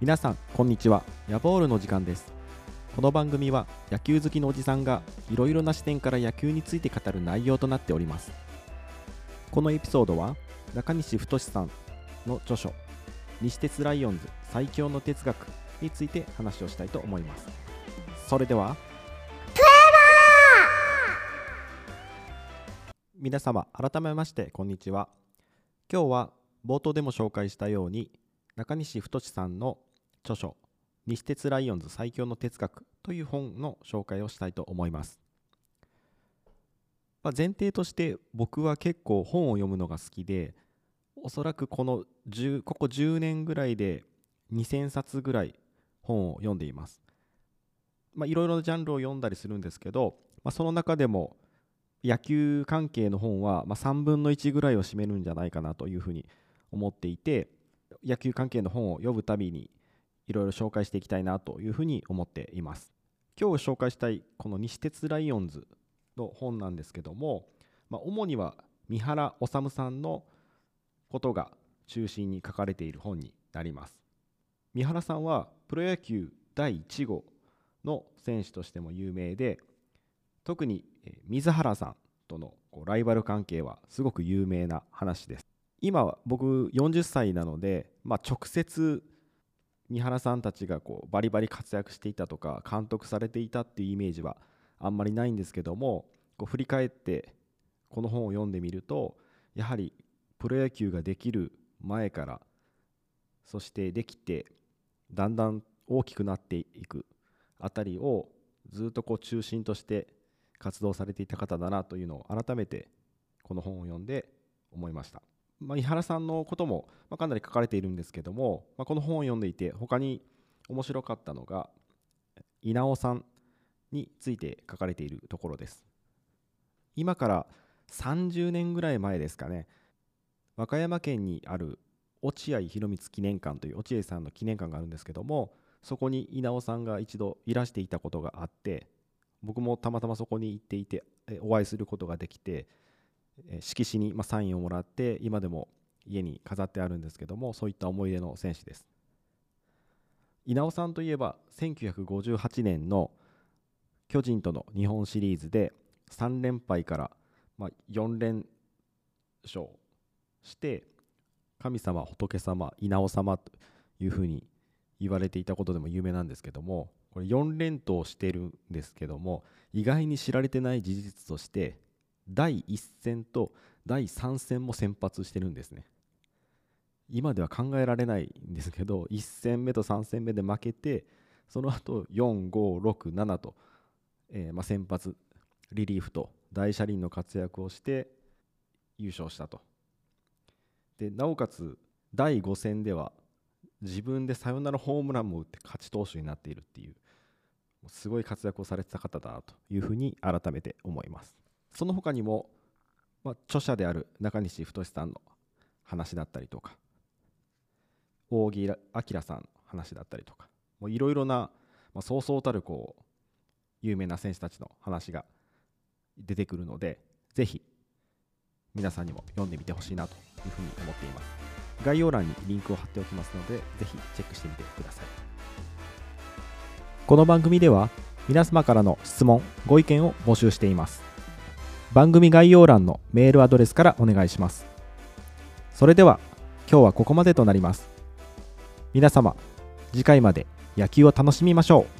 皆さんこんにちは。ヤボールの時間です。この番組は野球好きのおじさんがいろいろな視点から野球について語る内容となっております。このエピソードは中西太さんの著書西鉄ライオンズ最強の哲学について話をしたいと思います。それでは皆様改めましてこんにちは。今日は冒頭でも紹介したように中西太さんの著書「西鉄ライオンズ最強の哲学」という本の紹介をしたいと思います、まあ、前提として僕は結構本を読むのが好きでおそらくこの10ここ10年ぐらいで2000冊ぐらい本を読んでいます。いろいろなジャンルを読んだりするんですけど、まあ、その中でも野球関係の本はま3分の1ぐらいを占めるんじゃないかなというふうに思っていて野球関係の本を読むたびにいろいろ紹介していきたいなというふうに思っています。今日紹介したいこの西鉄ライオンズの本なんですけども、まあ、主には三原治さんのことが中心に書かれている本になります。三原さんはプロ野球第1号の選手としても有名で特に水原さんとのライバル関係はすごく有名な話です。今は僕40歳なので、まあ、直接三原さんたちがこうバリバリ活躍していたとか監督されていたっていうイメージはあんまりないんですけどもこう振り返ってこの本を読んでみるとやはりプロ野球ができる前からそしてできてだんだん大きくなっていくあたりをずっとこう中心として活動されていた方だなというのを改めてこの本を読んで思いました。まあ、井原さんのことも、まかなり書かれているんですけども、まあ、この本を読んでいて他に面白かったのが稲尾さんについて書かれているところです。今から30年ぐらい前ですかね。和歌山県にある落合博満記念館という落合さんの記念館があるんですけどもそこに稲尾さんが一度いらしていたことがあって僕もたまたまそこに行っていてお会いすることができて色紙にサインをもらって今でも家に飾ってあるんですけどもそういった思い出の選手です。稲尾さんといえば1958年の巨人との日本シリーズで3連敗から4連勝して神様仏様稲尾様というふうに言われていたことでも有名なんですけどもこれ4連投してるんですけども意外に知られてない事実として第1戦と第3戦も先発してるんですね。今では考えられないんですけど1戦目と3戦目で負けてその後4567と、えー、まあ、先発リリーフと大車輪の活躍をして優勝したと。でなおかつ第5戦では自分でサヨナラホームランも打って勝ち投手になっているっていうすごい活躍をされてた方だなというふうに改めて思います。その他にも、まあ、著者である中西太さんの話だったりとか扇明さんの話だったりとかいろいろな、まあ、そうそうたるこう有名な選手たちの話が出てくるのでぜひ皆さんにも読んでみてほしいなというふうに思っています。概要欄にリンクを貼っておきますのでぜひチェックしてみてください。この番組では皆様からの質問ご意見を募集しています。番組概要欄のメールアドレスからお願いします。それでは今日はここまでとなります。皆様次回まで野球を楽しみましょう。